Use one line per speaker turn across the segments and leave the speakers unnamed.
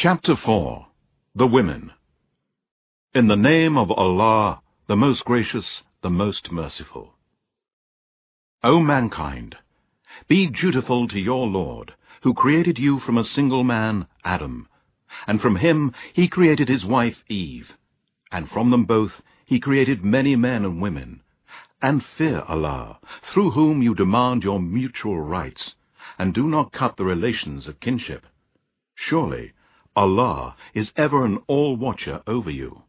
Chapter 4 The Women In the name of Allah, the most gracious, the most merciful. O mankind, be dutiful to your Lord, who created you from a single man, Adam, and from him he created his wife Eve, and from them both he created many men and women. And fear Allah, through whom you demand your mutual rights, and do not cut the relations of kinship. Surely, Allah is ever an all-watcher over you.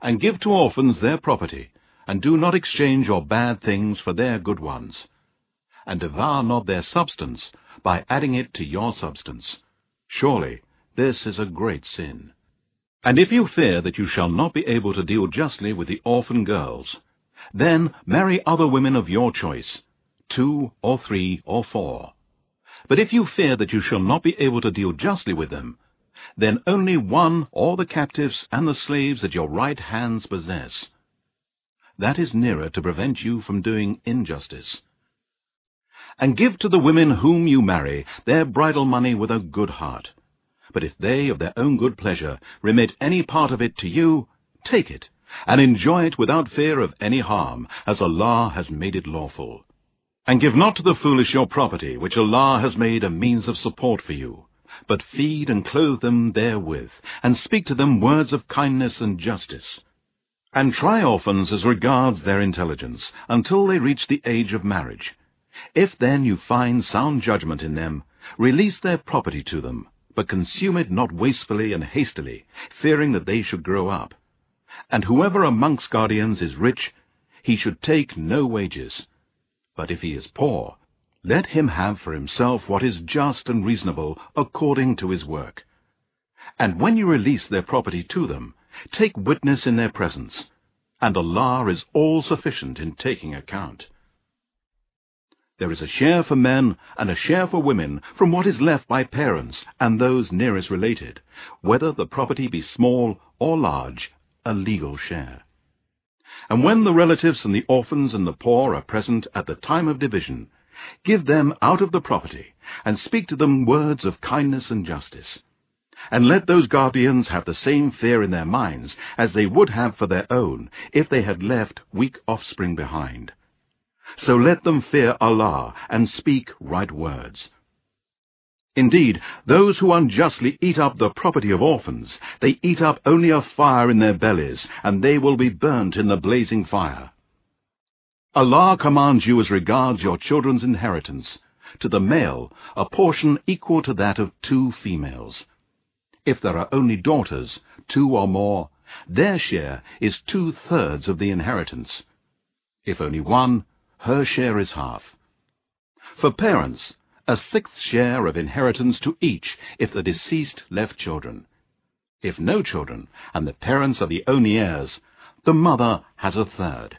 And give to orphans their property, and do not exchange your bad things for their good ones. And devour not their substance by adding it to your substance. Surely this is a great sin. And if you fear that you shall not be able to deal justly with the orphan girls, then marry other women of your choice, two or three or four but if you fear that you shall not be able to deal justly with them, then only one or the captives and the slaves that your right hands possess. That is nearer to prevent you from doing injustice. And give to the women whom you marry their bridal money with a good heart. But if they of their own good pleasure remit any part of it to you, take it, and enjoy it without fear of any harm, as Allah has made it lawful. And give not to the foolish your property, which Allah has made a means of support for you, but feed and clothe them therewith, and speak to them words of kindness and justice. And try orphans as regards their intelligence, until they reach the age of marriage. If then you find sound judgment in them, release their property to them, but consume it not wastefully and hastily, fearing that they should grow up. And whoever amongst guardians is rich, he should take no wages, but if he is poor, let him have for himself what is just and reasonable according to his work. And when you release their property to them, take witness in their presence, and Allah is all-sufficient in taking account. There is a share for men and a share for women from what is left by parents and those nearest related, whether the property be small or large, a legal share. And when the relatives and the orphans and the poor are present at the time of division, give them out of the property, and speak to them words of kindness and justice. And let those guardians have the same fear in their minds as they would have for their own if they had left weak offspring behind. So let them fear Allah and speak right words. Indeed, those who unjustly eat up the property of orphans, they eat up only a fire in their bellies, and they will be burnt in the blazing fire. Allah commands you as regards your children's inheritance, to the male a portion equal to that of two females. If there are only daughters, two or more, their share is two-thirds of the inheritance. If only one, her share is half. For parents, a sixth share of inheritance to each if the deceased left children. If no children, and the parents are the only heirs, the mother has a third.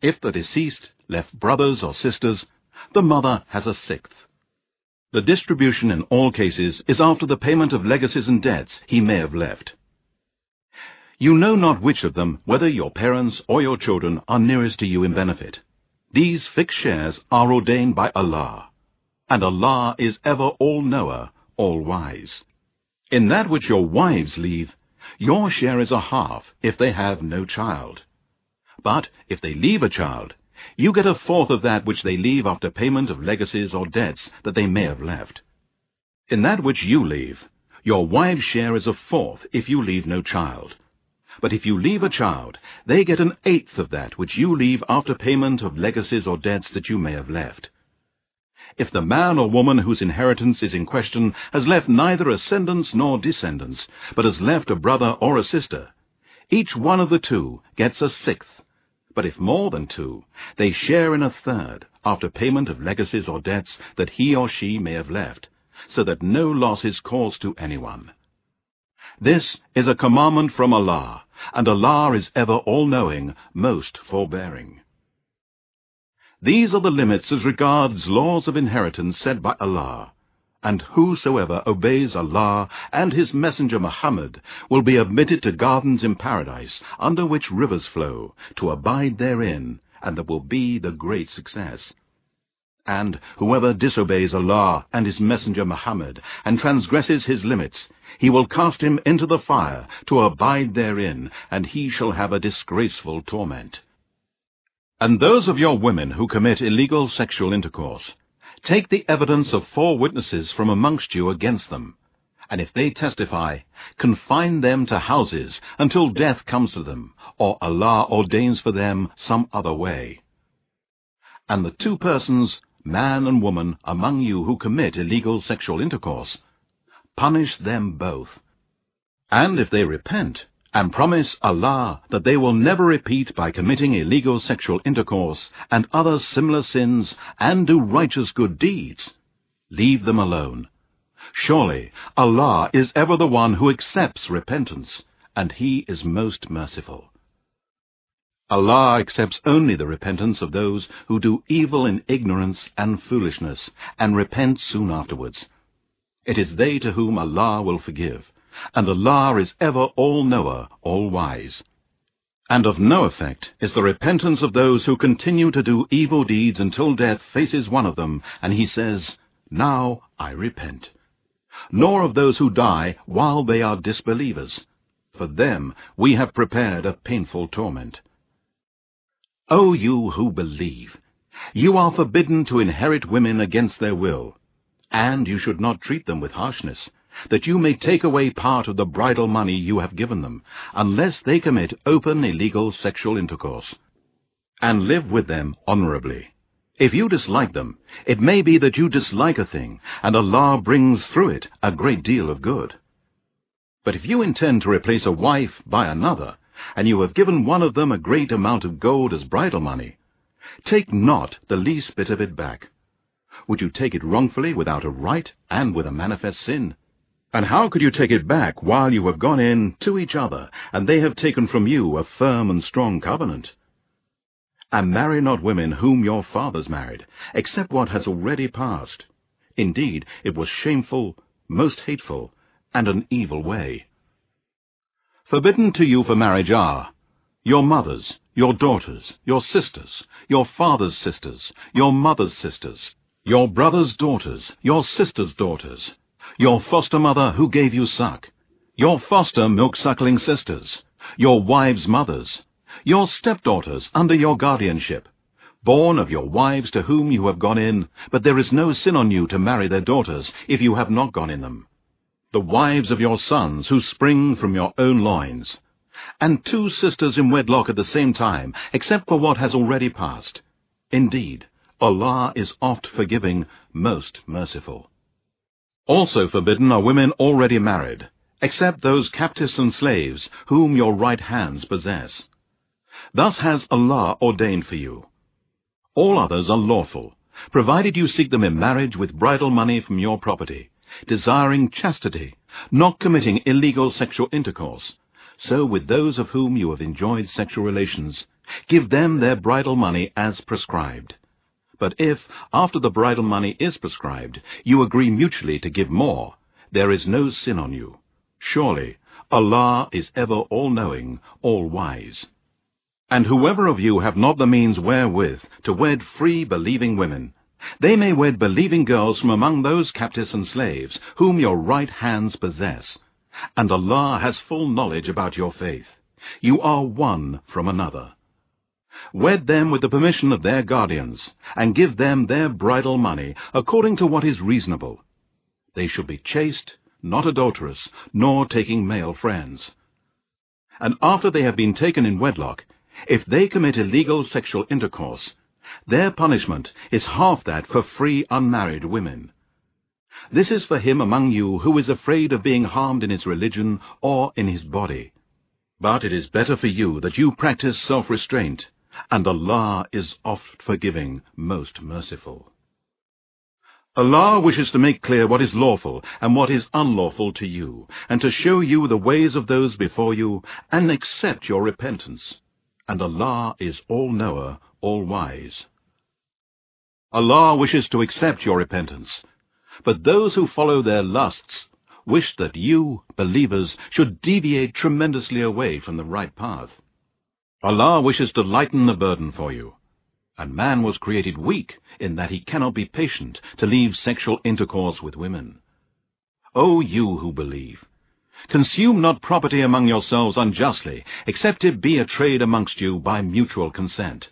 If the deceased left brothers or sisters, the mother has a sixth. The distribution in all cases is after the payment of legacies and debts he may have left. You know not which of them, whether your parents or your children, are nearest to you in benefit. These fixed shares are ordained by Allah and Allah is ever all-knower, all-wise. In that which your wives leave, your share is a half if they have no child. But if they leave a child, you get a fourth of that which they leave after payment of legacies or debts that they may have left. In that which you leave, your wife's share is a fourth if you leave no child. But if you leave a child, they get an eighth of that which you leave after payment of legacies or debts that you may have left if the man or woman whose inheritance is in question has left neither ascendants nor descendants, but has left a brother or a sister, each one of the two gets a sixth. But if more than two, they share in a third, after payment of legacies or debts that he or she may have left, so that no loss is caused to anyone. This is a commandment from Allah, and Allah is ever all-knowing, most forbearing. These are the limits as regards laws of inheritance set by Allah, and whosoever obeys Allah and his messenger Muhammad will be admitted to gardens in paradise, under which rivers flow, to abide therein, and that will be the great success. And whoever disobeys Allah and his messenger Muhammad, and transgresses his limits, he will cast him into the fire, to abide therein, and he shall have a disgraceful torment. And those of your women who commit illegal sexual intercourse, take the evidence of four witnesses from amongst you against them, and if they testify, confine them to houses until death comes to them, or Allah ordains for them some other way. And the two persons, man and woman, among you who commit illegal sexual intercourse, punish them both. And if they repent, and promise Allah that they will never repeat by committing illegal sexual intercourse and other similar sins and do righteous good deeds, leave them alone Surely Allah is ever the one who accepts repentance, and He is most merciful. Allah accepts only the repentance of those who do evil in ignorance and foolishness, and repent soon afterwards. It is they to whom Allah will forgive, and Allah is ever all-knower, all-wise. And of no effect is the repentance of those who continue to do evil deeds until death faces one of them, and he says, Now I repent nor of those who die while they are disbelievers. For them we have prepared a painful torment. O you who believe, you are forbidden to inherit women against their will, and you should not treat them with harshness, that you may take away part of the bridal money you have given them, unless they commit open illegal sexual intercourse, and live with them honorably. If you dislike them, it may be that you dislike a thing, and Allah brings through it a great deal of good. But if you intend to replace a wife by another, and you have given one of them a great amount of gold as bridal money, take not the least bit of it back. Would you take it wrongfully without a right and with a manifest sin? And how could you take it back while you have gone in to each other, and they have taken from you a firm and strong covenant? And marry not women whom your fathers married, except what has already passed. Indeed, it was shameful, most hateful, and an evil way. Forbidden to you for marriage are your mothers, your daughters, your sisters, your father's sisters, your mother's sisters, your brother's daughters, your sister's daughters, your foster mother who gave you suck, your foster milk-suckling sisters, your wives' mothers, your stepdaughters under your guardianship, born of your wives to whom you have gone in, but there is no sin on you to marry their daughters, if you have not gone in them. The wives of your sons, who spring from your own loins, and two sisters in wedlock at the same time, except for what has already passed. Indeed, Allah is oft forgiving, most merciful. Also forbidden are women already married, except those captives and slaves whom your right hands possess. Thus has Allah ordained for you. All others are lawful, provided you seek them in marriage with bridal money from your property, desiring chastity, not committing illegal sexual intercourse. So with those of whom you have enjoyed sexual relations, give them their bridal money as prescribed. But if, after the bridal money is prescribed, you agree mutually to give more, there is no sin on you. Surely, Allah is ever all-knowing, all-wise. And whoever of you have not the means wherewith to wed free believing women, they may wed believing girls from among those captives and slaves whom your right hands possess. And Allah has full knowledge about your faith. You are one from another. Wed them with the permission of their guardians, and give them their bridal money according to what is reasonable. They should be chaste, not adulterous, nor taking male friends. And after they have been taken in wedlock, if they commit illegal sexual intercourse, their punishment is half that for free unmarried women. This is for him among you who is afraid of being harmed in his religion or in his body. But it is better for you that you practice self-restraint, and Allah is oft forgiving, most merciful. Allah wishes to make clear what is lawful and what is unlawful to you, and to show you the ways of those before you, and accept your repentance and Allah is all-knower, all-wise. Allah wishes to accept your repentance, but those who follow their lusts wish that you, believers, should deviate tremendously away from the right path. Allah wishes to lighten the burden for you. And man was created weak in that he cannot be patient to leave sexual intercourse with women. O you who believe, consume not property among yourselves unjustly, except it be a trade amongst you by mutual consent.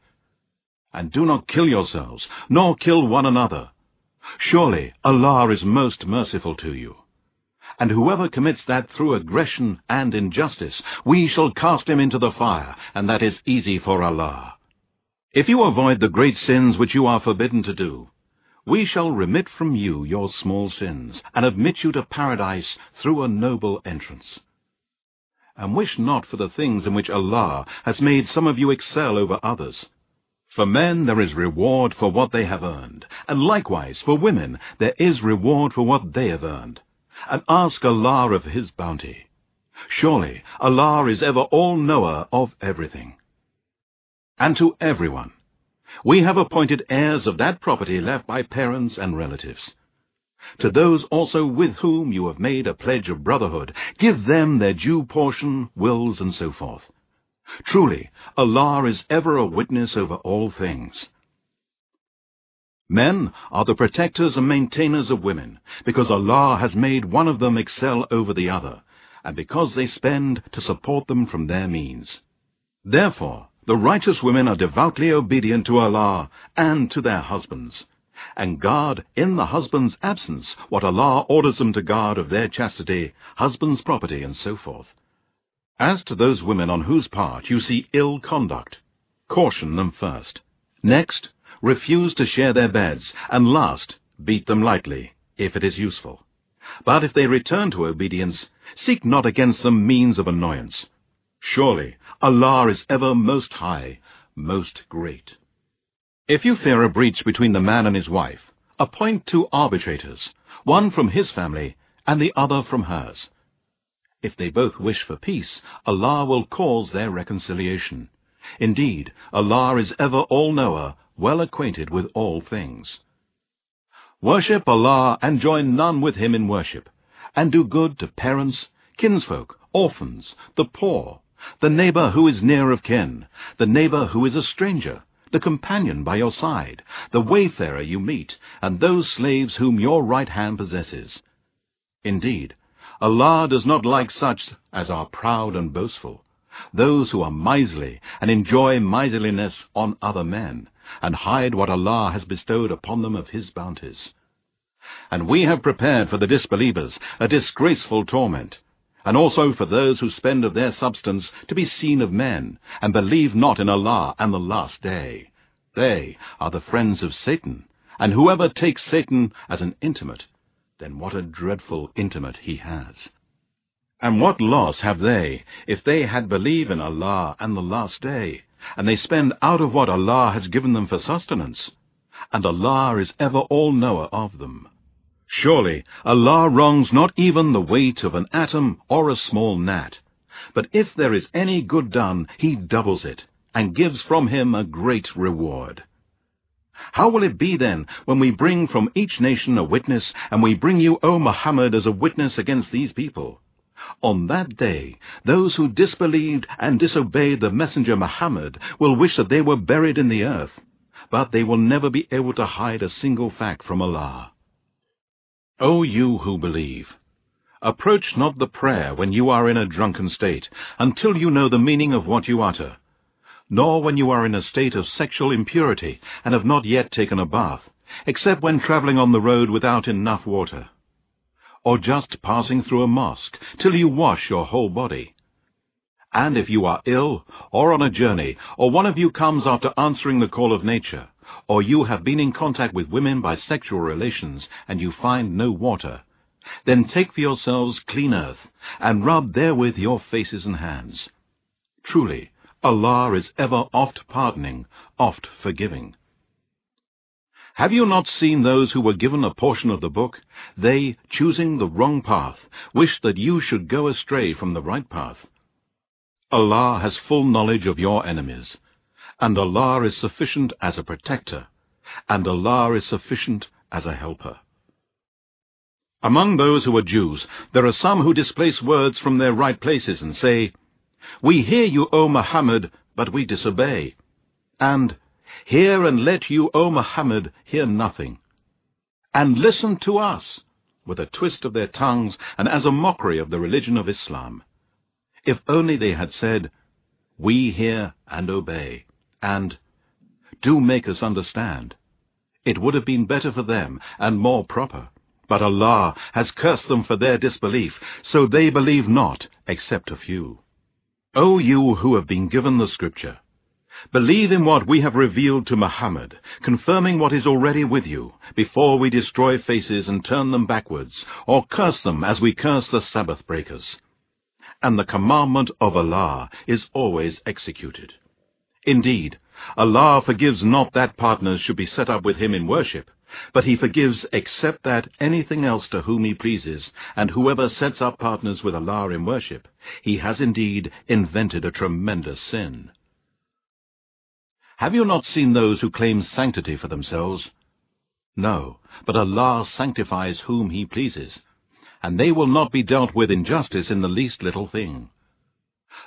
And do not kill yourselves, nor kill one another. Surely Allah is most merciful to you. And whoever commits that through aggression and injustice, we shall cast him into the fire, and that is easy for Allah. If you avoid the great sins which you are forbidden to do, we shall remit from you your small sins, and admit you to paradise through a noble entrance. And wish not for the things in which Allah has made some of you excel over others. For men there is reward for what they have earned, and likewise for women there is reward for what they have earned and ask Allah of His bounty. Surely Allah is ever all-knower of everything. And to everyone, we have appointed heirs of that property left by parents and relatives. To those also with whom you have made a pledge of brotherhood, give them their due portion, wills, and so forth. Truly, Allah is ever a witness over all things. Men are the protectors and maintainers of women, because Allah has made one of them excel over the other, and because they spend to support them from their means. Therefore, the righteous women are devoutly obedient to Allah and to their husbands, and guard in the husband's absence what Allah orders them to guard of their chastity, husband's property, and so forth. As to those women on whose part you see ill conduct, caution them first. Next, refuse to share their beds, and last, beat them lightly, if it is useful. But if they return to obedience, seek not against them means of annoyance. Surely Allah is ever most high, most great. If you fear a breach between the man and his wife, appoint two arbitrators, one from his family and the other from hers. If they both wish for peace, Allah will cause their reconciliation. Indeed, Allah is ever all-knower, well acquainted with all things. Worship Allah and join none with him in worship, and do good to parents, kinsfolk, orphans, the poor, the neighbor who is near of kin, the neighbor who is a stranger, the companion by your side, the wayfarer you meet, and those slaves whom your right hand possesses. Indeed, Allah does not like such as are proud and boastful, those who are miserly and enjoy miserliness on other men, and hide what Allah has bestowed upon them of His bounties. And we have prepared for the disbelievers a disgraceful torment, and also for those who spend of their substance to be seen of men, and believe not in Allah and the last day. They are the friends of Satan, and whoever takes Satan as an intimate, then what a dreadful intimate he has. And what loss have they if they had believed in Allah and the last day, and they spend out of what Allah has given them for sustenance? And Allah is ever all-knower of them. Surely Allah wrongs not even the weight of an atom or a small gnat. But if there is any good done, He doubles it, and gives from Him a great reward. How will it be then, when we bring from each nation a witness, and we bring you, O Muhammad, as a witness against these people? On that day, those who disbelieved and disobeyed the messenger Muhammad will wish that they were buried in the earth, but they will never be able to hide a single fact from Allah. O you who believe, approach not the prayer when you are in a drunken state, until you know the meaning of what you utter, nor when you are in a state of sexual impurity and have not yet taken a bath, except when traveling on the road without enough water or just passing through a mosque, till you wash your whole body. And if you are ill, or on a journey, or one of you comes after answering the call of nature, or you have been in contact with women by sexual relations, and you find no water, then take for yourselves clean earth, and rub therewith your faces and hands. Truly, Allah is ever oft pardoning, oft forgiving. Have you not seen those who were given a portion of the book? They, choosing the wrong path, wish that you should go astray from the right path. Allah has full knowledge of your enemies, and Allah is sufficient as a protector, and Allah is sufficient as a helper. Among those who are Jews, there are some who displace words from their right places and say, We hear you, O Muhammad, but we disobey. And, Hear and let you, O Muhammad, hear nothing. And listen to us, with a twist of their tongues and as a mockery of the religion of Islam. If only they had said, We hear and obey, and Do make us understand. It would have been better for them and more proper. But Allah has cursed them for their disbelief, so they believe not, except a few. O you who have been given the Scripture, believe in what we have revealed to Muhammad, confirming what is already with you, before we destroy faces and turn them backwards, or curse them as we curse the Sabbath breakers. And the commandment of Allah is always executed. Indeed, Allah forgives not that partners should be set up with him in worship, but he forgives except that anything else to whom he pleases, and whoever sets up partners with Allah in worship, he has indeed invented a tremendous sin. Have you not seen those who claim sanctity for themselves? No, but Allah sanctifies whom he pleases, and they will not be dealt with injustice in the least little thing.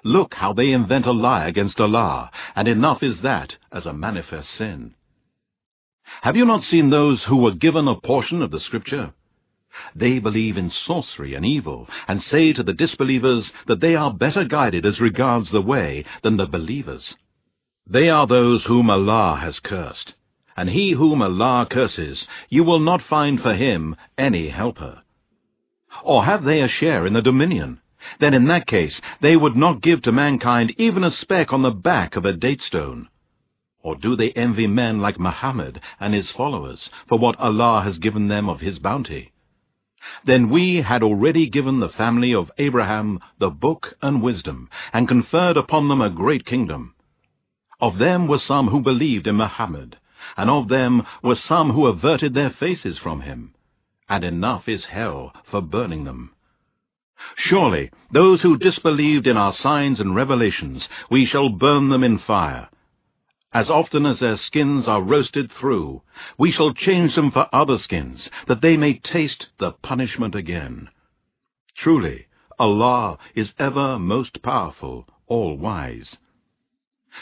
Look how they invent a lie against Allah, and enough is that as a manifest sin. Have you not seen those who were given a portion of the Scripture? They believe in sorcery and evil, and say to the disbelievers that they are better guided as regards the way than the believers. They are those whom Allah has cursed, and he whom Allah curses, you will not find for him any helper. Or have they a share in the dominion? Then in that case they would not give to mankind even a speck on the back of a date stone. Or do they envy men like Muhammad and his followers for what Allah has given them of his bounty? Then we had already given the family of Abraham the book and wisdom, and conferred upon them a great kingdom. Of them were some who believed in Muhammad, and of them were some who averted their faces from him, and enough is hell for burning them. Surely those who disbelieved in our signs and revelations, we shall burn them in fire, as often as their skins are roasted through, we shall change them for other skins, that they may taste the punishment again. Truly, Allah is ever most powerful, all-wise.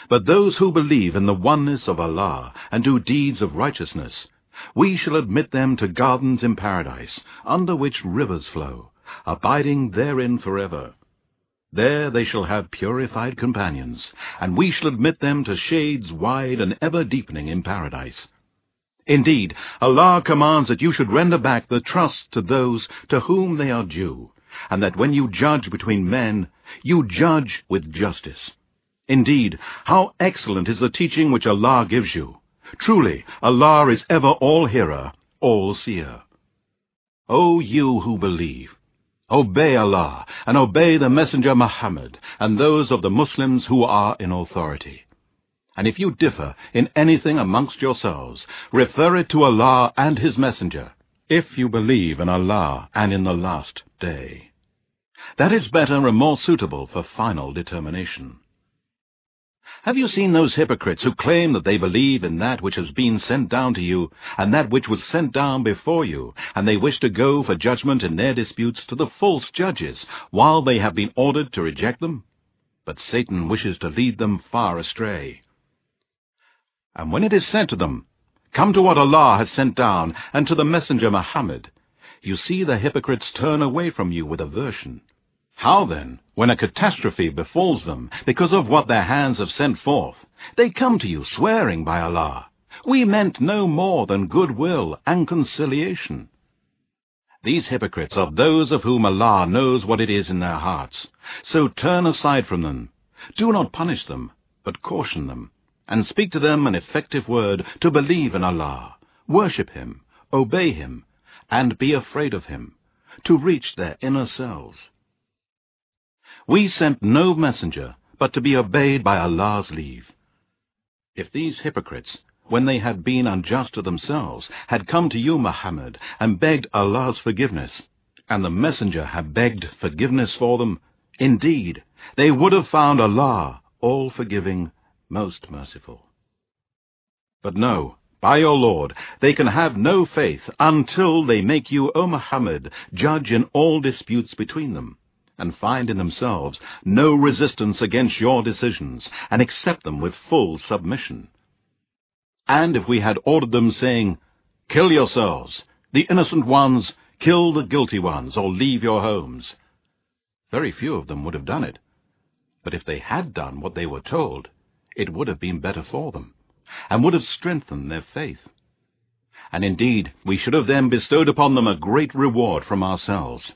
But those who believe in the oneness of Allah and do deeds of righteousness, we shall admit them to gardens in paradise, under which rivers flow, abiding therein forever. There they shall have purified companions, and we shall admit them to shades wide and ever deepening in paradise. Indeed, Allah commands that you should render back the trust to those to whom they are due, and that when you judge between men, you judge with justice. Indeed, how excellent is the teaching which Allah gives you. Truly, Allah is ever all-hearer, all-seer. O you who believe, Obey Allah, and obey the Messenger Muhammad, and those of the Muslims who are in authority. And if you differ in anything amongst yourselves, refer it to Allah and His Messenger, if you believe in Allah and in the last day. That is better and more suitable for final determination. Have you seen those hypocrites who claim that they believe in that which has been sent down to you, and that which was sent down before you, and they wish to go for judgment in their disputes to the false judges, while they have been ordered to reject them? But Satan wishes to lead them far astray. And when it is said to them, Come to what Allah has sent down, and to the messenger Muhammad, you see the hypocrites turn away from you with aversion. How then, when a catastrophe befalls them because of what their hands have sent forth, they come to you swearing by Allah, we meant no more than goodwill and conciliation. These hypocrites are those of whom Allah knows what it is in their hearts. So turn aside from them. Do not punish them, but caution them, and speak to them an effective word to believe in Allah, worship Him, obey Him, and be afraid of Him, to reach their inner selves. We sent no messenger but to be obeyed by Allah's leave. If these hypocrites, when they had been unjust to themselves, had come to you, Muhammad, and begged Allah's forgiveness, and the messenger had begged forgiveness for them, indeed, they would have found Allah all-forgiving, most merciful. But no, by your Lord, they can have no faith until they make you, O Muhammad, judge in all disputes between them and find in themselves no resistance against your decisions, and accept them with full submission. And if we had ordered them, saying, Kill yourselves, the innocent ones, kill the guilty ones, or leave your homes, very few of them would have done it. But if they had done what they were told, it would have been better for them, and would have strengthened their faith. And indeed, we should have then bestowed upon them a great reward from ourselves.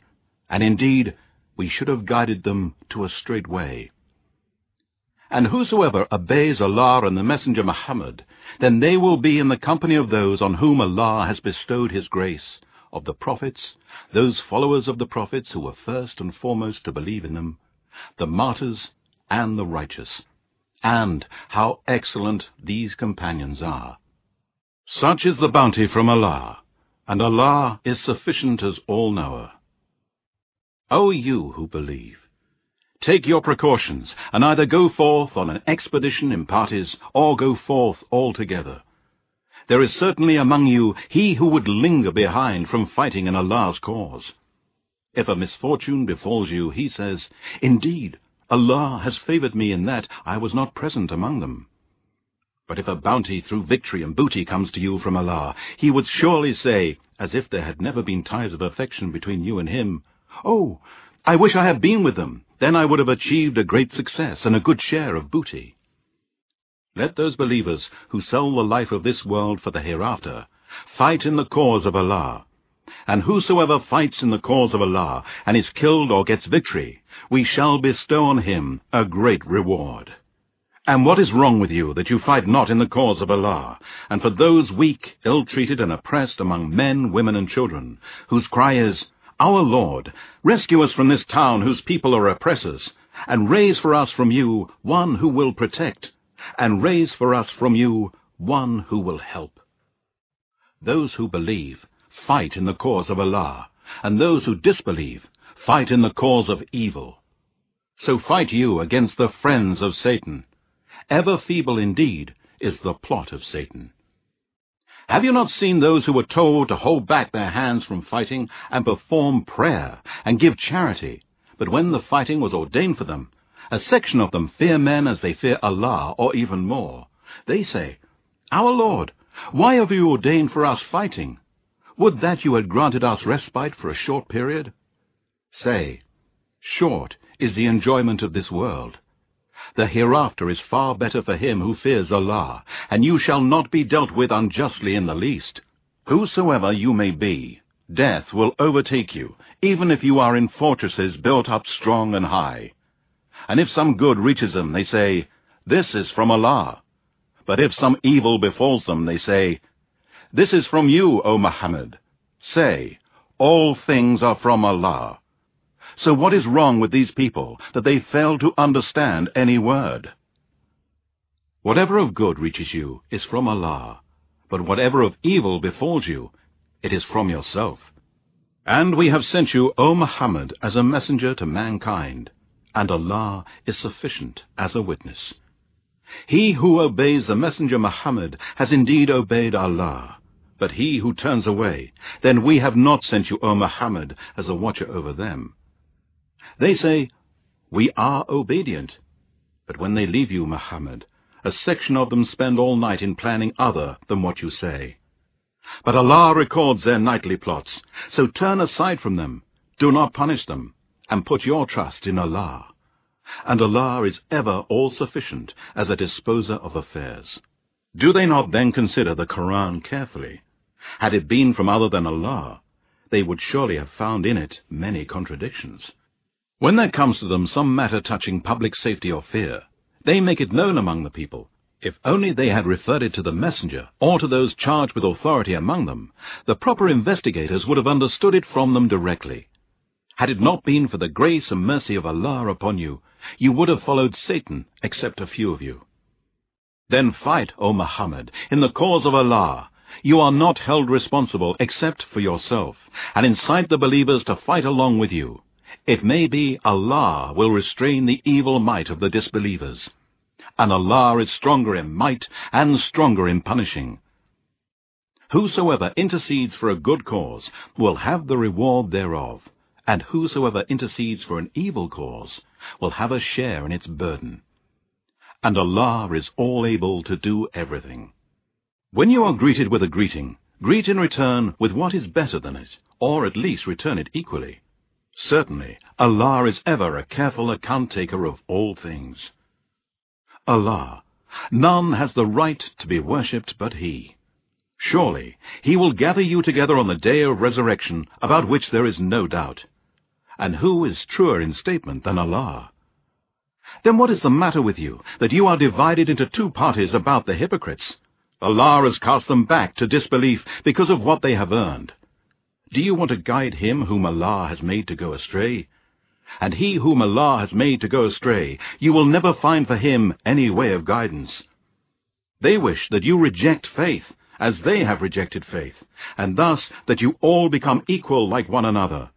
And indeed, we should have guided them to a straight way. And whosoever obeys Allah and the Messenger Muhammad, then they will be in the company of those on whom Allah has bestowed his grace, of the prophets, those followers of the prophets who were first and foremost to believe in them, the martyrs, and the righteous. And how excellent these companions are! Such is the bounty from Allah, and Allah is sufficient as all-knower. O you who believe, take your precautions, and either go forth on an expedition in parties, or go forth altogether. There is certainly among you he who would linger behind from fighting in Allah's cause. If a misfortune befalls you, he says, Indeed, Allah has favored me in that I was not present among them. But if a bounty through victory and booty comes to you from Allah, he would surely say, as if there had never been ties of affection between you and him, Oh, I wish I had been with them, then I would have achieved a great success and a good share of booty. Let those believers who sell the life of this world for the hereafter fight in the cause of Allah. And whosoever fights in the cause of Allah and is killed or gets victory, we shall bestow on him a great reward. And what is wrong with you that you fight not in the cause of Allah, and for those weak, ill-treated, and oppressed among men, women, and children, whose cry is, Our Lord, rescue us from this town whose people are oppressors, and raise for us from you one who will protect, and raise for us from you one who will help. Those who believe fight in the cause of Allah, and those who disbelieve fight in the cause of evil. So fight you against the friends of Satan, ever feeble indeed is the plot of Satan. Have you not seen those who were told to hold back their hands from fighting and perform prayer and give charity, but when the fighting was ordained for them, a section of them fear men as they fear Allah or even more. They say, Our Lord, why have you ordained for us fighting? Would that you had granted us respite for a short period? Say, Short is the enjoyment of this world, the hereafter is far better for him who fears Allah, and you shall not be dealt with unjustly in the least. Whosoever you may be, death will overtake you, even if you are in fortresses built up strong and high. And if some good reaches them, they say, This is from Allah. But if some evil befalls them, they say, This is from you, O Muhammad. Say, All things are from Allah. So what is wrong with these people that they fail to understand any word? Whatever of good reaches you is from Allah, but whatever of evil befalls you, it is from yourself. And we have sent you, O Muhammad, as a messenger to mankind, and Allah is sufficient as a witness. He who obeys the messenger Muhammad has indeed obeyed Allah. But he who turns away, then we have not sent you, O Muhammad, as a watcher over them. They say, We are obedient. But when they leave you, Muhammad, a section of them spend all night in planning other than what you say. But Allah records their nightly plots, so turn aside from them, do not punish them, and put your trust in Allah. And Allah is ever all-sufficient as a disposer of affairs. Do they not then consider the Quran carefully? Had it been from other than Allah, they would surely have found in it many contradictions. When there comes to them some matter touching public safety or fear, they make it known among the people. If only they had referred it to the messenger, or to those charged with authority among them, the proper investigators would have understood it from them directly. Had it not been for the grace and mercy of Allah upon you, you would have followed Satan, except a few of you. Then fight, O Muhammad, in the cause of Allah. You are not held responsible except for yourself, and incite the believers to fight along with you. It may be Allah will restrain the evil might of the disbelievers. And Allah is stronger in might and stronger in punishing. Whosoever intercedes for a good cause will have the reward thereof, and whosoever intercedes for an evil cause will have a share in its burden. And Allah is all able to do everything. When you are greeted with a greeting, greet in return with what is better than it, or at least return it equally. Certainly, Allah is ever a careful account taker of all things. Allah, none has the right to be worshipped but He. Surely, He will gather you together on the day of resurrection, about which there is no doubt. And who is truer in statement than Allah? Then what is the matter with you, that you are divided into two parties about the hypocrites? Allah has cast them back to disbelief because of what they have earned. Do you want to guide him whom Allah has made to go astray? And he whom Allah has made to go astray, you will never find for him any way of guidance. They wish that you reject faith, as they have rejected faith, and thus that you all become equal like one another.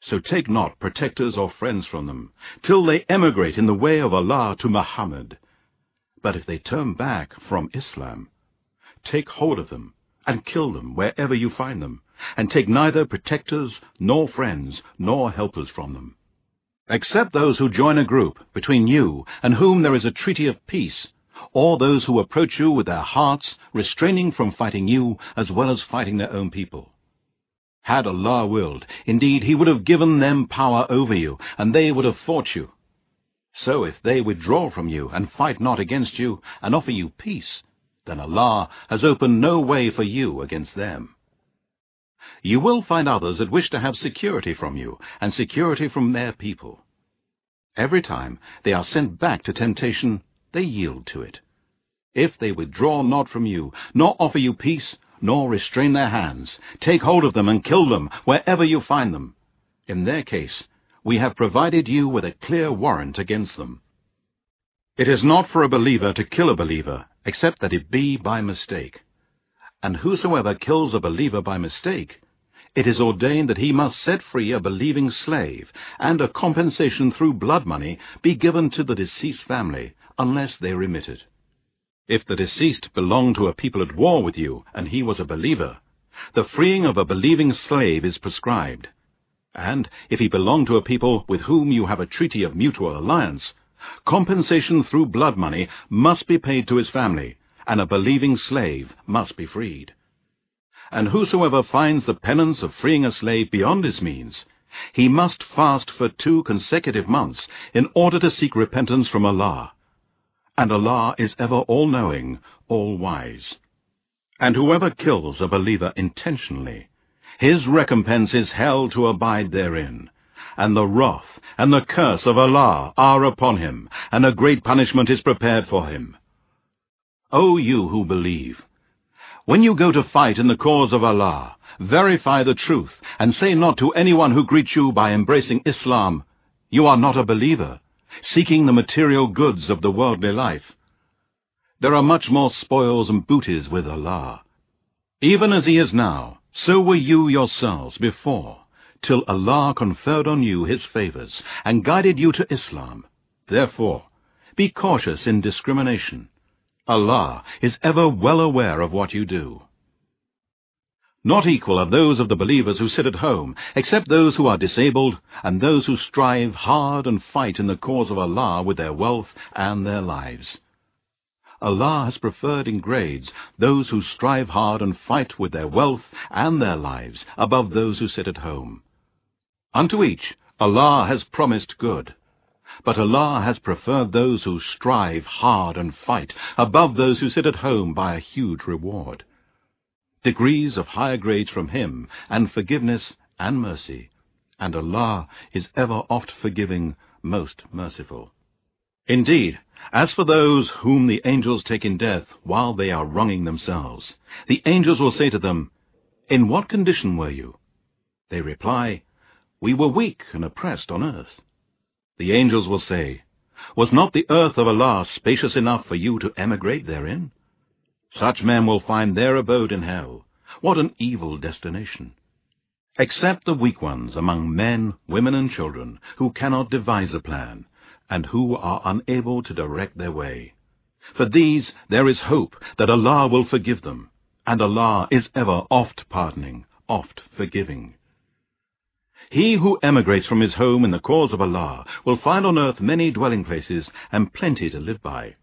So take not protectors or friends from them, till they emigrate in the way of Allah to Muhammad. But if they turn back from Islam, take hold of them, and kill them wherever you find them, and take neither protectors, nor friends, nor helpers from them. Except those who join a group between you and whom there is a treaty of peace, or those who approach you with their hearts, restraining from fighting you as well as fighting their own people. Had Allah willed, indeed he would have given them power over you, and they would have fought you. So if they withdraw from you, and fight not against you, and offer you peace, then Allah has opened no way for you against them. You will find others that wish to have security from you, and security from their people. Every time they are sent back to temptation, they yield to it. If they withdraw not from you, nor offer you peace, nor restrain their hands, take hold of them and kill them wherever you find them. In their case, we have provided you with a clear warrant against them. It is not for a believer to kill a believer, except that it be by mistake. And whosoever kills a believer by mistake, it is ordained that he must set free a believing slave, and a compensation through blood money be given to the deceased family, unless they remit it. If the deceased belonged to a people at war with you, and he was a believer, the freeing of a believing slave is prescribed. And if he belong to a people with whom you have a treaty of mutual alliance, compensation through blood money must be paid to his family, and a believing slave must be freed. And whosoever finds the penance of freeing a slave beyond his means, he must fast for two consecutive months in order to seek repentance from Allah. And Allah is ever all-knowing, all-wise. And whoever kills a believer intentionally, his recompense is hell to abide therein. And the wrath and the curse of Allah are upon him, and a great punishment is prepared for him. O you who believe, when you go to fight in the cause of Allah, verify the truth, and say not to anyone who greets you by embracing Islam, You are not a believer, seeking the material goods of the worldly life. There are much more spoils and booties with Allah. Even as He is now, so were you yourselves before, till Allah conferred on you His favors, and guided you to Islam. Therefore, be cautious in discrimination. Allah is ever well aware of what you do. Not equal are those of the believers who sit at home, except those who are disabled, and those who strive hard and fight in the cause of Allah with their wealth and their lives. Allah has preferred in grades those who strive hard and fight with their wealth and their lives above those who sit at home. Unto each Allah has promised good. But Allah has preferred those who strive hard and fight above those who sit at home by a huge reward. Degrees of higher grades from Him, and forgiveness and mercy, and Allah is ever oft forgiving, most merciful. Indeed, as for those whom the angels take in death while they are wronging themselves, the angels will say to them, In what condition were you? They reply, We were weak and oppressed on earth. The angels will say, Was not the earth of Allah spacious enough for you to emigrate therein? Such men will find their abode in hell. What an evil destination! Except the weak ones among men, women, and children, who cannot devise a plan, and who are unable to direct their way. For these there is hope that Allah will forgive them, and Allah is ever oft pardoning, oft forgiving. He who emigrates from his home in the cause of Allah will find on earth many dwelling places and plenty to live by.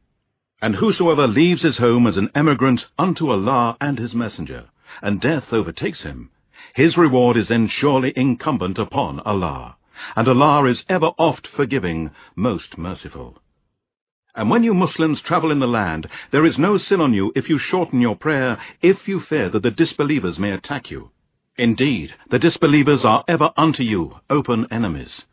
And whosoever leaves his home as an emigrant unto Allah and his messenger, and death overtakes him, his reward is then surely incumbent upon Allah, and Allah is ever oft forgiving, most merciful. And when you Muslims travel in the land, there is no sin on you if you shorten your prayer, if you fear that the disbelievers may attack you. Indeed, the disbelievers are ever unto you open enemies.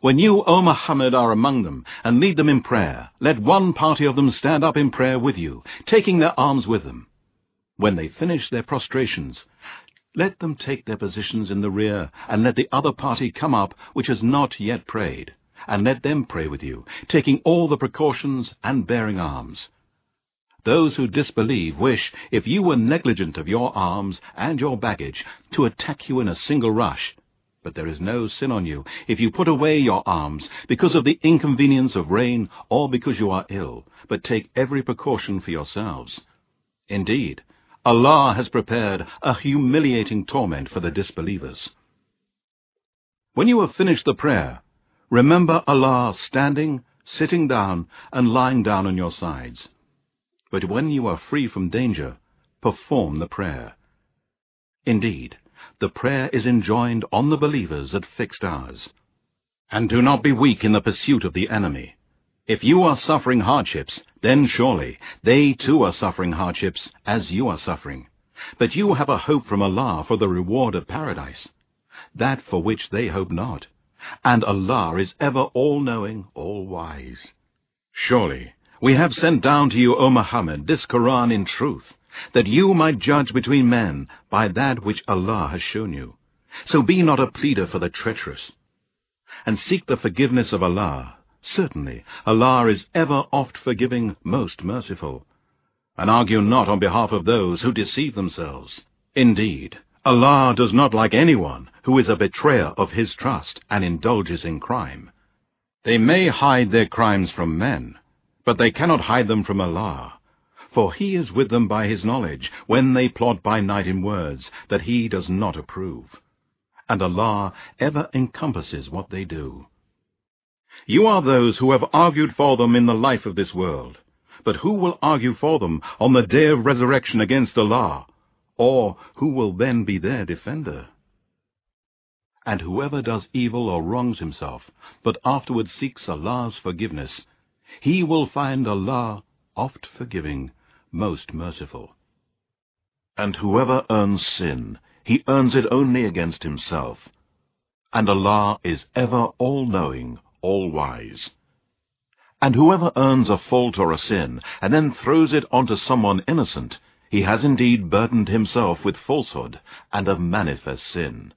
When you, O Muhammad, are among them, and lead them in prayer, let one party of them stand up in prayer with you, taking their arms with them. When they finish their prostrations, let them take their positions in the rear, and let the other party come up which has not yet prayed, and let them pray with you, taking all the precautions and bearing arms. Those who disbelieve wish, if you were negligent of your arms and your baggage, to attack you in a single rush, but there is no sin on you if you put away your arms because of the inconvenience of rain or because you are ill, but take every precaution for yourselves. Indeed, Allah has prepared a humiliating torment for the disbelievers. When you have finished the prayer, remember Allah standing, sitting down, and lying down on your sides. But when you are free from danger, perform the prayer. Indeed, the prayer is enjoined on the believers at fixed hours. And do not be weak in the pursuit of the enemy. If you are suffering hardships, then surely they too are suffering hardships as you are suffering. But you have a hope from Allah for the reward of paradise, that for which they hope not. And Allah is ever all-knowing, all-wise. Surely, we have sent down to you, O Muhammad, this Quran in truth, that you might judge between men by that which Allah has shown you. So be not a pleader for the treacherous. And seek the forgiveness of Allah. Certainly, Allah is ever oft forgiving, most merciful. And argue not on behalf of those who deceive themselves. Indeed, Allah does not like anyone who is a betrayer of his trust and indulges in crime. They may hide their crimes from men, but they cannot hide them from Allah for he is with them by his knowledge, when they plot by night in words that he does not approve. And Allah ever encompasses what they do. You are those who have argued for them in the life of this world, but who will argue for them on the day of resurrection against Allah, or who will then be their defender? And whoever does evil or wrongs himself, but afterwards seeks Allah's forgiveness, he will find Allah oft forgiving, most merciful. And whoever earns sin, he earns it only against himself. And Allah is ever all-knowing, all-wise. And whoever earns a fault or a sin, and then throws it onto someone innocent, he has indeed burdened himself with falsehood and of manifest sin.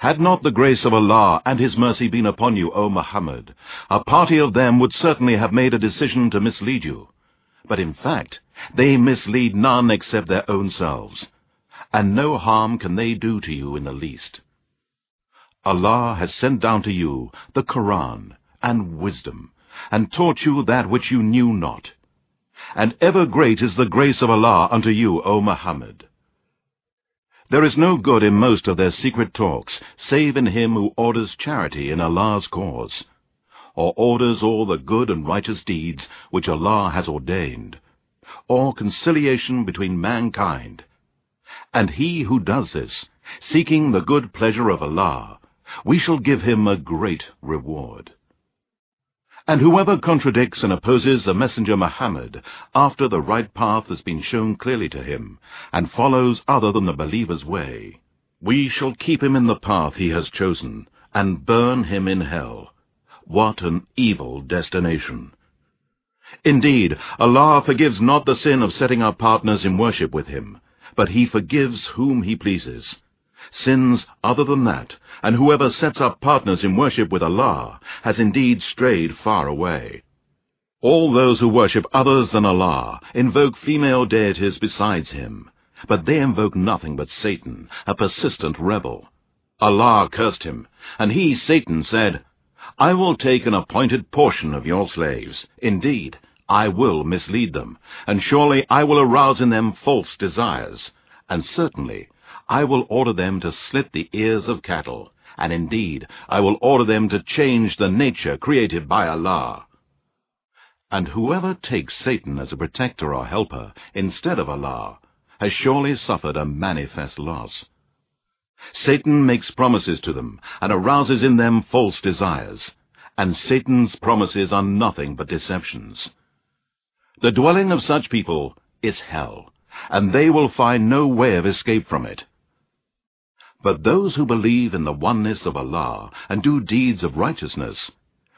Had not the grace of Allah and His mercy been upon you, O Muhammad, a party of them would certainly have made a decision to mislead you but in fact they mislead none except their own selves, and no harm can they do to you in the least. Allah has sent down to you the Quran and wisdom, and taught you that which you knew not. And ever great is the grace of Allah unto you, O Muhammad. There is no good in most of their secret talks, save in him who orders charity in Allah's cause or orders all the good and righteous deeds which Allah has ordained, or conciliation between mankind. And he who does this, seeking the good pleasure of Allah, we shall give him a great reward. And whoever contradicts and opposes the messenger Muhammad after the right path has been shown clearly to him, and follows other than the believer's way, we shall keep him in the path he has chosen, and burn him in hell. What an evil destination! Indeed, Allah forgives not the sin of setting up partners in worship with Him, but He forgives whom He pleases. Sins other than that, and whoever sets up partners in worship with Allah, has indeed strayed far away. All those who worship others than Allah invoke female deities besides Him, but they invoke nothing but Satan, a persistent rebel. Allah cursed him, and he, Satan, said, I will take an appointed portion of your slaves. Indeed, I will mislead them, and surely I will arouse in them false desires, and certainly I will order them to slit the ears of cattle, and indeed I will order them to change the nature created by Allah. And whoever takes Satan as a protector or helper instead of Allah has surely suffered a manifest loss. Satan makes promises to them and arouses in them false desires, and Satan's promises are nothing but deceptions. The dwelling of such people is hell, and they will find no way of escape from it. But those who believe in the oneness of Allah and do deeds of righteousness,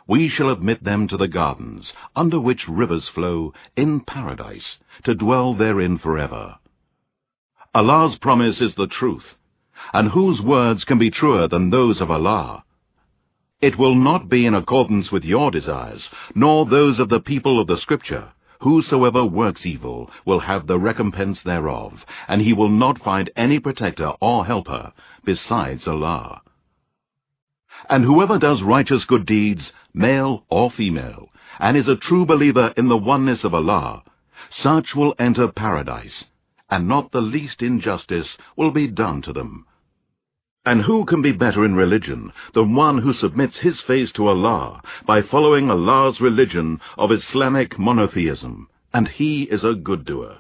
we shall admit them to the gardens, under which rivers flow, in paradise, to dwell therein forever. Allah's promise is the truth, and whose words can be truer than those of Allah? It will not be in accordance with your desires, nor those of the people of the Scripture. Whosoever works evil will have the recompense thereof, and he will not find any protector or helper besides Allah. And whoever does righteous good deeds, male or female, and is a true believer in the oneness of Allah, such will enter paradise, and not the least injustice will be done to them. And who can be better in religion than one who submits his face to Allah by following Allah's religion of Islamic monotheism, and he is a good doer,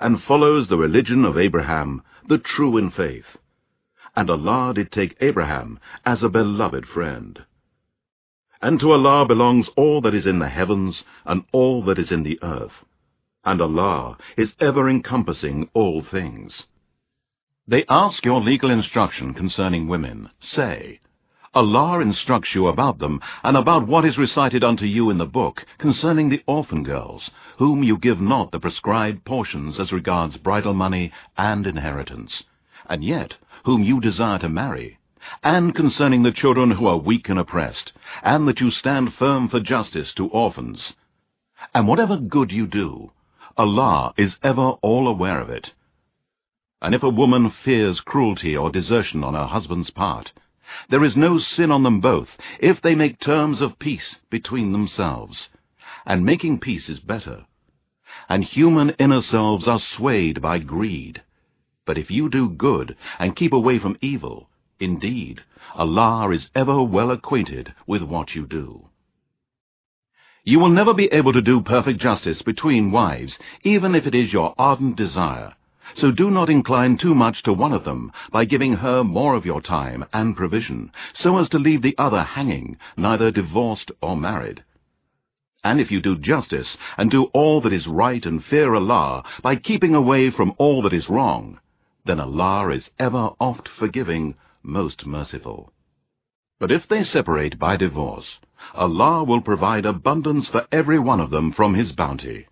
and follows the religion of Abraham, the true in faith. And Allah did take Abraham as a beloved friend. And to Allah belongs all that is in the heavens and all that is in the earth, and Allah is ever encompassing all things. They ask your legal instruction concerning women. Say, Allah instructs you about them, and about what is recited unto you in the book concerning the orphan girls, whom you give not the prescribed portions as regards bridal money and inheritance, and yet whom you desire to marry, and concerning the children who are weak and oppressed, and that you stand firm for justice to orphans. And whatever good you do, Allah is ever all aware of it. And if a woman fears cruelty or desertion on her husband's part, there is no sin on them both if they make terms of peace between themselves. And making peace is better. And human inner selves are swayed by greed. But if you do good and keep away from evil, indeed, Allah is ever well acquainted with what you do. You will never be able to do perfect justice between wives, even if it is your ardent desire, so do not incline too much to one of them by giving her more of your time and provision, so as to leave the other hanging, neither divorced or married. And if you do justice, and do all that is right and fear Allah, by keeping away from all that is wrong, then Allah is ever oft forgiving, most merciful. But if they separate by divorce, Allah will provide abundance for every one of them from His bounty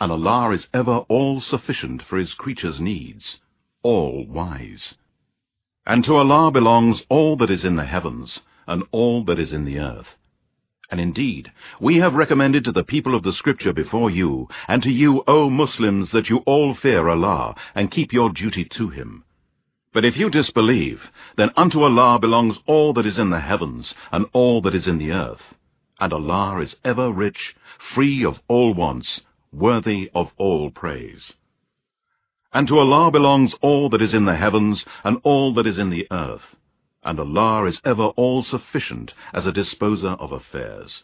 and Allah is ever all-sufficient for His creatures' needs, all-wise. And to Allah belongs all that is in the heavens, and all that is in the earth. And indeed, we have recommended to the people of the Scripture before you, and to you, O Muslims, that you all fear Allah, and keep your duty to Him. But if you disbelieve, then unto Allah belongs all that is in the heavens, and all that is in the earth. And Allah is ever rich, free of all wants, worthy of all praise. And to Allah belongs all that is in the heavens and all that is in the earth, and Allah is ever all-sufficient as a disposer of affairs.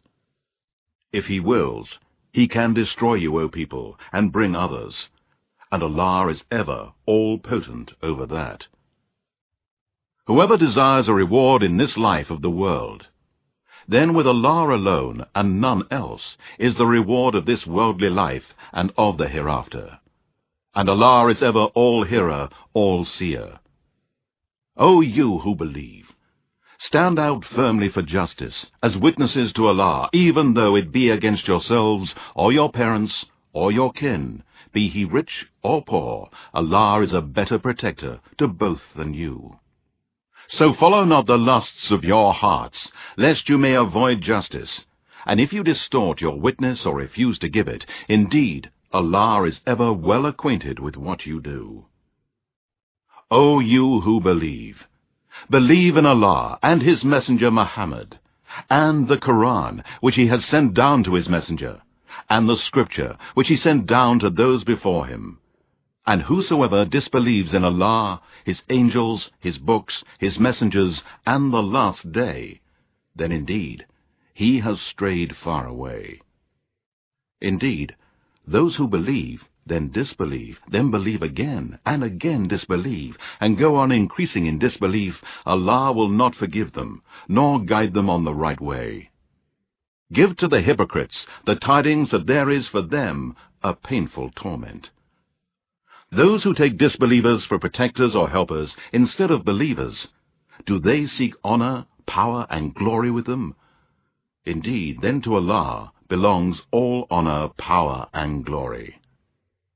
If He wills, He can destroy you, O people, and bring others, and Allah is ever all-potent over that. Whoever desires a reward in this life of the world, then with Allah alone and none else is the reward of this worldly life and of the hereafter. And Allah is ever all-hearer, all-seer. O you who believe, stand out firmly for justice, as witnesses to Allah, even though it be against yourselves, or your parents, or your kin, be he rich or poor, Allah is a better protector to both than you. So follow not the lusts of your hearts, lest you may avoid justice. And if you distort your witness or refuse to give it, indeed, Allah is ever well acquainted with what you do. O you who believe, believe in Allah and His Messenger Muhammad, and the Quran which He has sent down to His Messenger, and the Scripture which He sent down to those before Him, and whosoever disbelieves in Allah, His angels, His books, His messengers, and the last day, then indeed he has strayed far away. Indeed, those who believe, then disbelieve, then believe again, and again disbelieve, and go on increasing in disbelief, Allah will not forgive them, nor guide them on the right way. Give to the hypocrites the tidings that there is for them a painful torment. Those who take disbelievers for protectors or helpers instead of believers, do they seek honor, power, and glory with them? Indeed, then to Allah belongs all honor, power, and glory.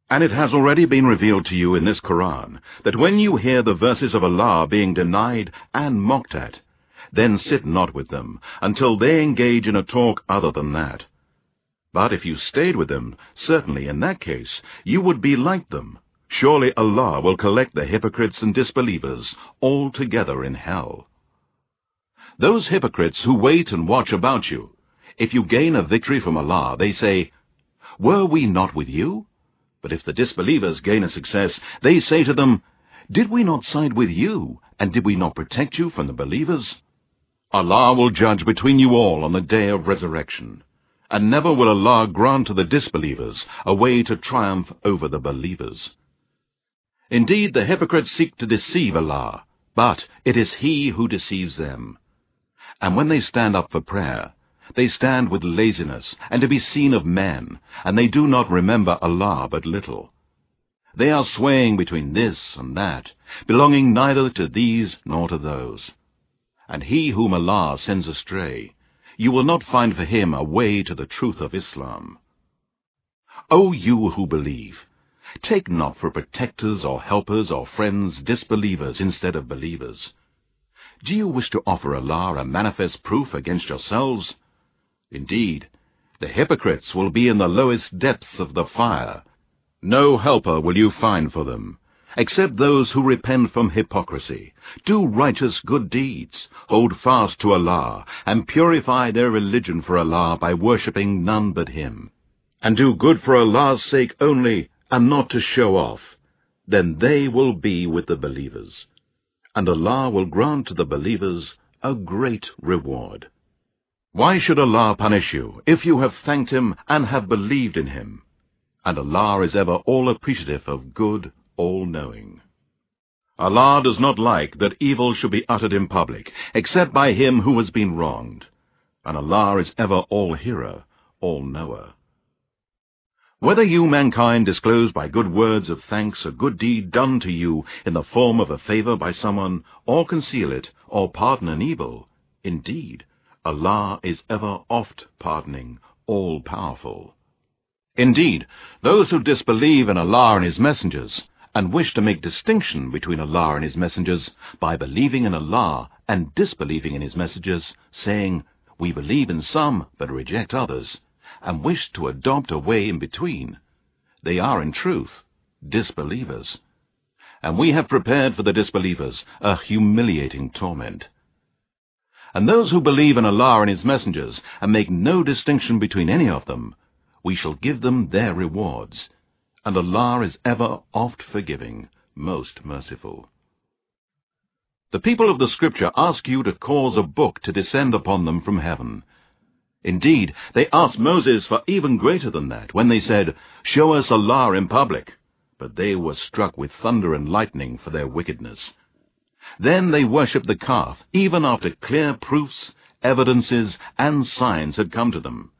And it has already been revealed to you in this Quran that when you hear the verses of Allah being denied and mocked at, then sit not with them until they engage in a talk other than that. But if you stayed with them, certainly in that case you would be like them. Surely Allah will collect the hypocrites and disbelievers all together in hell. Those hypocrites who wait and watch about you, if you gain a victory from Allah, they say, Were we not with you? But if the disbelievers gain a success, they say to them, Did we not side with you, and did we not protect you from the believers? Allah will judge between you all on the day of resurrection, and never will Allah grant to the disbelievers a way to triumph over the believers. Indeed, the hypocrites seek to deceive Allah, but it is He who deceives them. And when they stand up for prayer, they stand with laziness, and to be seen of men, and they do not remember Allah but little. They are swaying between this and that, belonging neither to these nor to those. And he whom Allah sends astray, you will not find for him a way to the truth of Islam. O you who believe, take not for protectors or helpers or friends disbelievers instead of believers. Do you wish to offer Allah a manifest proof against yourselves? Indeed, the hypocrites will be in the lowest depths of the fire. No helper will you find for them, except those who repent from hypocrisy, do righteous good deeds, hold fast to Allah, and purify their religion for Allah by worshipping none but Him, and do good for Allah's sake only, and not to show off. Then they will be with the believers, and Allah will grant to the believers a great reward. Why should Allah punish you if you have thanked Him and have believed in Him? And Allah is ever all appreciative of good, all-knowing. Allah does not like that evil should be uttered in public, except by him who has been wronged. And Allah is ever all-hearer, all-knower. Whether you, mankind, disclose by good words of thanks a good deed done to you in the form of a favor by someone, or conceal it, or pardon an evil, indeed, Allah is ever oft pardoning, all-powerful. Indeed, those who disbelieve in Allah and His messengers, and wish to make distinction between Allah and His messengers by believing in Allah and disbelieving in His messengers, saying, We believe in some, but reject others, and wish to adopt a way in between, they are in truth disbelievers. And we have prepared for the disbelievers a humiliating torment. And those who believe in Allah and His messengers, and make no distinction between any of them, we shall give them their rewards. And Allah is ever oft forgiving, most merciful. The people of the Scripture ask you to cause a book to descend upon them from heaven. Indeed, they asked Moses for even greater than that, when they said, Show us Allah in public. But they were struck with thunder and lightning for their wickedness. Then they worshipped the calf, even after clear proofs, evidences, and signs had come to them.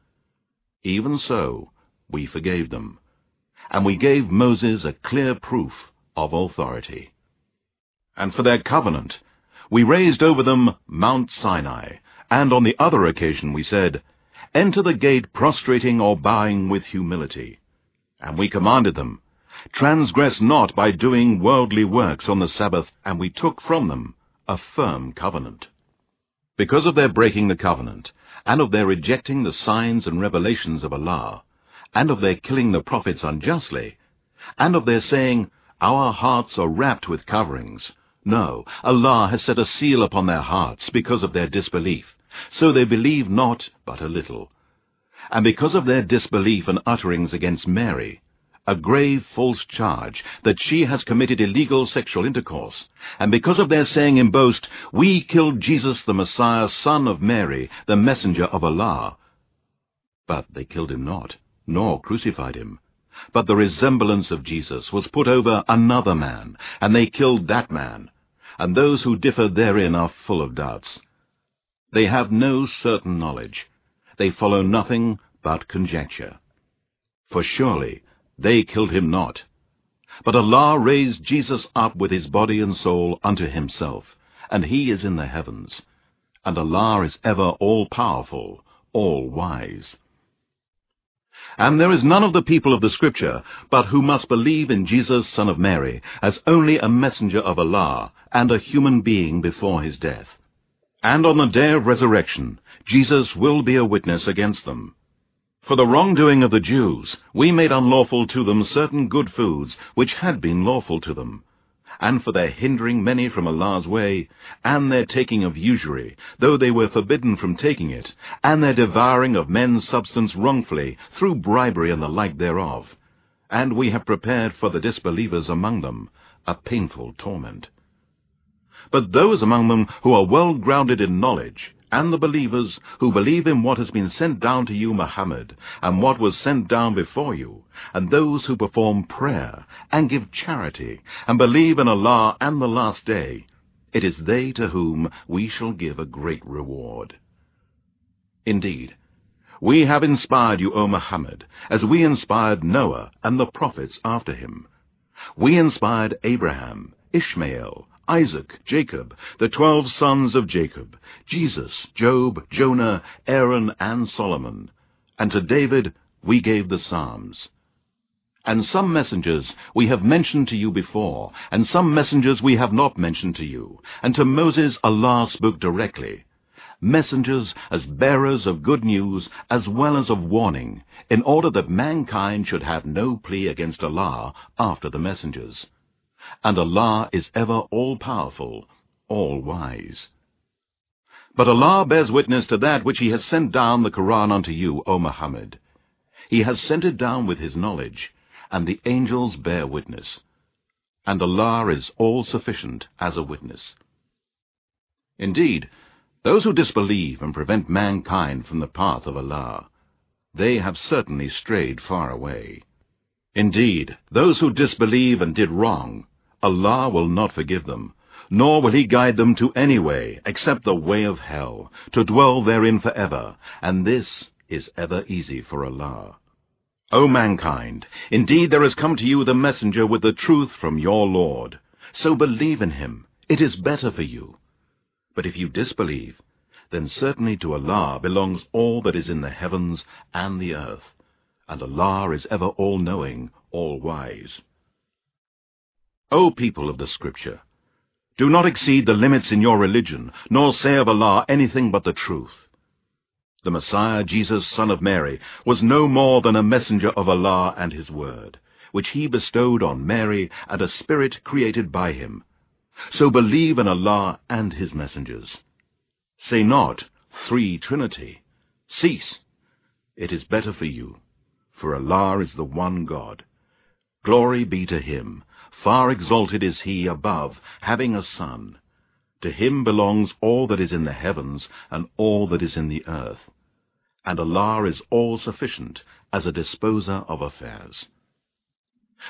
Even so, we forgave them, and we gave Moses a clear proof of authority. And for their covenant, we raised over them Mount Sinai, and on the other occasion we said, Enter the gate prostrating or bowing with humility. And we commanded them, Transgress not by doing worldly works on the Sabbath, and we took from them a firm covenant. Because of their breaking the covenant, and of their rejecting the signs and revelations of Allah, and of their killing the prophets unjustly, and of their saying, Our hearts are wrapped with coverings. No, Allah has set a seal upon their hearts because of their disbelief, so they believe not but a little. And because of their disbelief and utterings against Mary, a grave false charge that she has committed illegal sexual intercourse, and because of their saying in boast, We killed Jesus the Messiah, son of Mary, the messenger of Allah. But they killed him not, nor crucified him. But the resemblance of Jesus was put over another man, and they killed that man. And those who differ therein are full of doubts. They have no certain knowledge. They follow nothing but conjecture. For surely they killed him not. But Allah raised Jesus up with his body and soul unto himself, and he is in the heavens. And Allah is ever all-powerful, all-wise. And there is none of the people of the Scripture but who must believe in Jesus, son of Mary, as only a messenger of Allah, and a human being before his death. And on the day of resurrection, Jesus will be a witness against them. For the wrongdoing of the Jews, we made unlawful to them certain good foods which had been lawful to them, and for their hindering many from Allah's way, and their taking of usury, though they were forbidden from taking it, and their devouring of men's substance wrongfully, through bribery and the like thereof. And we have prepared for the disbelievers among them a painful torment. But those among them who are well grounded in knowledge, and the believers who believe in what has been sent down to you, Muhammad, and what was sent down before you, and those who perform prayer, and give charity, and believe in Allah and the Last Day, it is they to whom we shall give a great reward. Indeed, we have inspired you, O Muhammad, as we inspired Noah and the prophets after him. We inspired Abraham, Ishmael, Isaac, Jacob, the twelve sons of Jacob, Jesus, Job, Jonah, Aaron, and Solomon. And to David we gave the Psalms. And some messengers we have mentioned to you before, and some messengers we have not mentioned to you. And to Moses Allah spoke directly. Messengers as bearers of good news as well as of warning, in order that mankind should have no plea against Allah after the messengers and Allah is ever all-powerful, all-wise. But Allah bears witness to that which He has sent down the Quran unto you, O Muhammad. He has sent it down with His knowledge, and the angels bear witness. And Allah is all-sufficient as a witness. Indeed, those who disbelieve and prevent mankind from the path of Allah, they have certainly strayed far away. Indeed, those who disbelieve and did wrong Allah will not forgive them, nor will he guide them to any way except the way of hell, to dwell therein forever, and this is ever easy for Allah. O mankind, indeed there has come to you the messenger with the truth from your Lord. So believe in him, it is better for you. But if you disbelieve, then certainly to Allah belongs all that is in the heavens and the earth, and Allah is ever all-knowing, all-wise. O people of the Scripture, do not exceed the limits in your religion, nor say of Allah anything but the truth. The Messiah, Jesus, son of Mary, was no more than a messenger of Allah and his word, which he bestowed on Mary and a spirit created by him. So believe in Allah and his messengers. Say not, Three Trinity. Cease. It is better for you, for Allah is the one God. Glory be to him, Far exalted is he above, having a son. To him belongs all that is in the heavens and all that is in the earth. And Allah is all-sufficient as a disposer of affairs.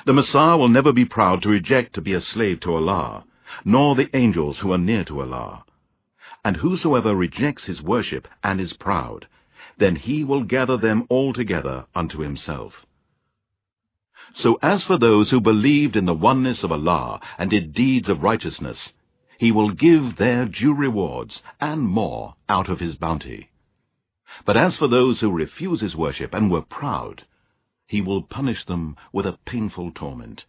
The Messiah will never be proud to reject to be a slave to Allah, nor the angels who are near to Allah. And whosoever rejects his worship and is proud, then he will gather them all together unto himself. So as for those who believed in the oneness of Allah and did deeds of righteousness, he will give their due rewards and more out of his bounty. But as for those who refuse his worship and were proud, he will punish them with a painful torment,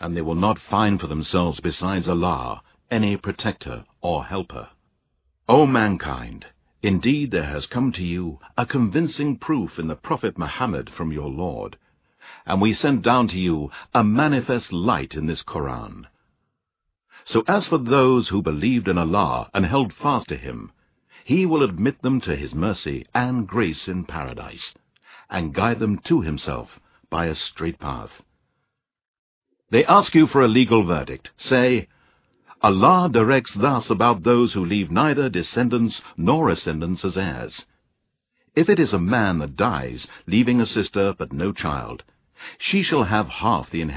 and they will not find for themselves besides Allah any protector or helper. O mankind, indeed there has come to you a convincing proof in the Prophet Muhammad from your Lord, and we sent down to you a manifest light in this Koran. So as for those who believed in Allah and held fast to Him, He will admit them to His mercy and grace in paradise, and guide them to Himself by a straight path. They ask you for a legal verdict. Say, Allah directs thus about those who leave neither descendants nor ascendants as heirs. If it is a man that dies, leaving a sister but no child, she shall have half the inheritance.